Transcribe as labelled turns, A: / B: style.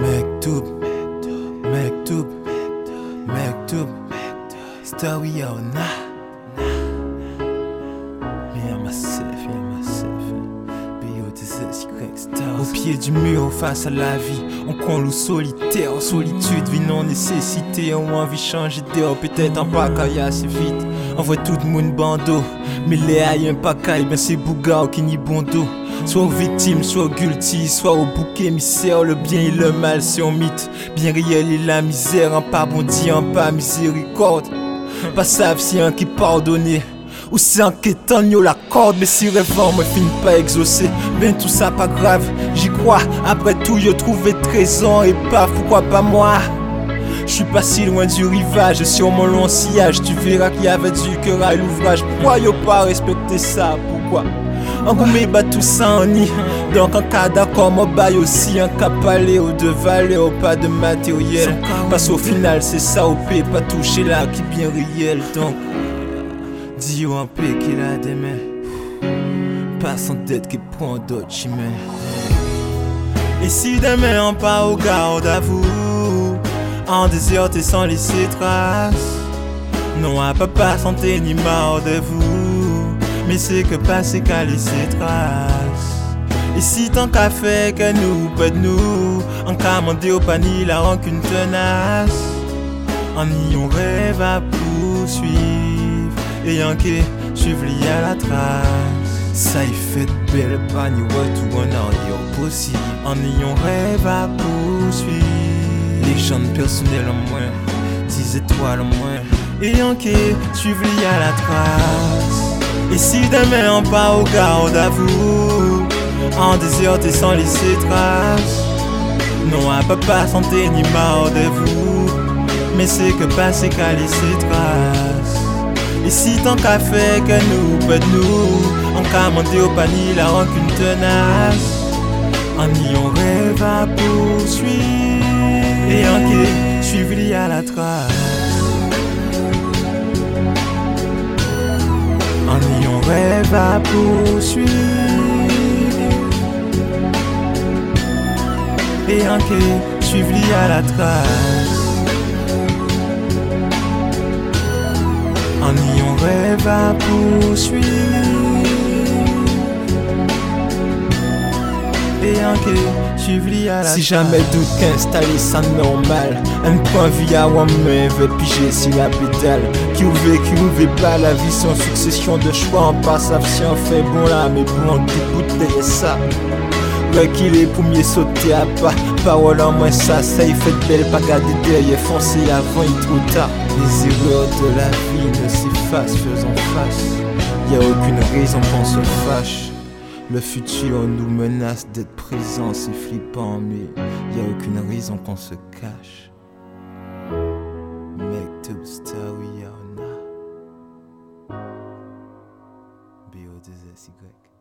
A: Mektoub, Mektoub, Mektoub, Stawi Aona. Au pied du mur, face à la vie, on compte ou solitaire, en solitude, vie non nécessité, on a envie de changer d'air, peut-être un pacaille assez vite. On voit tout le monde bandeau, mais les aïe un pacaille, ben c'est Bouga ou Kini Bondo. Soit aux victimes, soit aux guilty, soit au bouc émissaire Le bien et le mal c'est un mythe Bien réel et la misère Un pas bondi, un pas miséricorde Pas savent si un qui pardonne ou c'est inquiétant, yo la corde, mais si rêvant, me finit pas exaucé. Ben tout ça pas grave, j'y crois. Après tout, yo trouvé trésor et pas, pourquoi pas moi? Je suis pas si loin du rivage, sur mon long sillage, tu verras qu'il y avait du cœur à l'ouvrage. Pourquoi yo pas respecter ça? Pourquoi? En goumé tout ça en. Donc en cas d'accord, moi bail aussi un cap aller ou de valeur, pas de matériel. Parce au final, c'est ça au P, pas toucher là qui bien réel. Donc. Dis en paix qu'il a des mains. Pas sans tête qui prend d'autres chemins. Et si demain on part au garde à vous, en déserté sans laisser trace, non à papa santé ni mort de vous, mais c'est que passer qu'à laisser trace. Et si tant qu'à fait que nous, pas de nous, en commandé au panier la rancune tenace, en y on rêve à poursuivre et Yankee suivent lié à la trace. Ça y fait belle bagne, tout en arrière possible. En ayant rêve à poursuivre. Les gens personnels en moins, 10 étoiles en moins. Et Yankee suivent lié à la trace. Et si demain on part au garde à vous, en déserté sans laisser trace. Non à papa santé ni mort de vous, mais c'est que passer qu'à laisser trace. Et si tant qu'à fait que nous, pas de nous, qu'à monter au panier la rancune tenace, en y on rêve à poursuivre, et en qui suivre à la trace. À poursuivre, et en qui suivre à la trace. En y rêve à poursuivre À la Si jamais doute qu'installer ça normal. Un point via moi-même veut piger la pédale Qui ouvre, qui ouvre pas la vie sans succession de choix. En passe si on fait bon là mais bon tout bout de ça? Ouais qu'il est pour mieux sauter à pas. Parole en moins ça, ça y fait de belle Pas garder derrière, foncer avant il trop tard. Les erreurs de la vie ne s'effacent, faisant face. Y a aucune raison qu'on se fâche le futur nous menace d'être présent, c'est flippant, mais y a aucune raison qu'on se cache. To story, B-O-2-S-Y.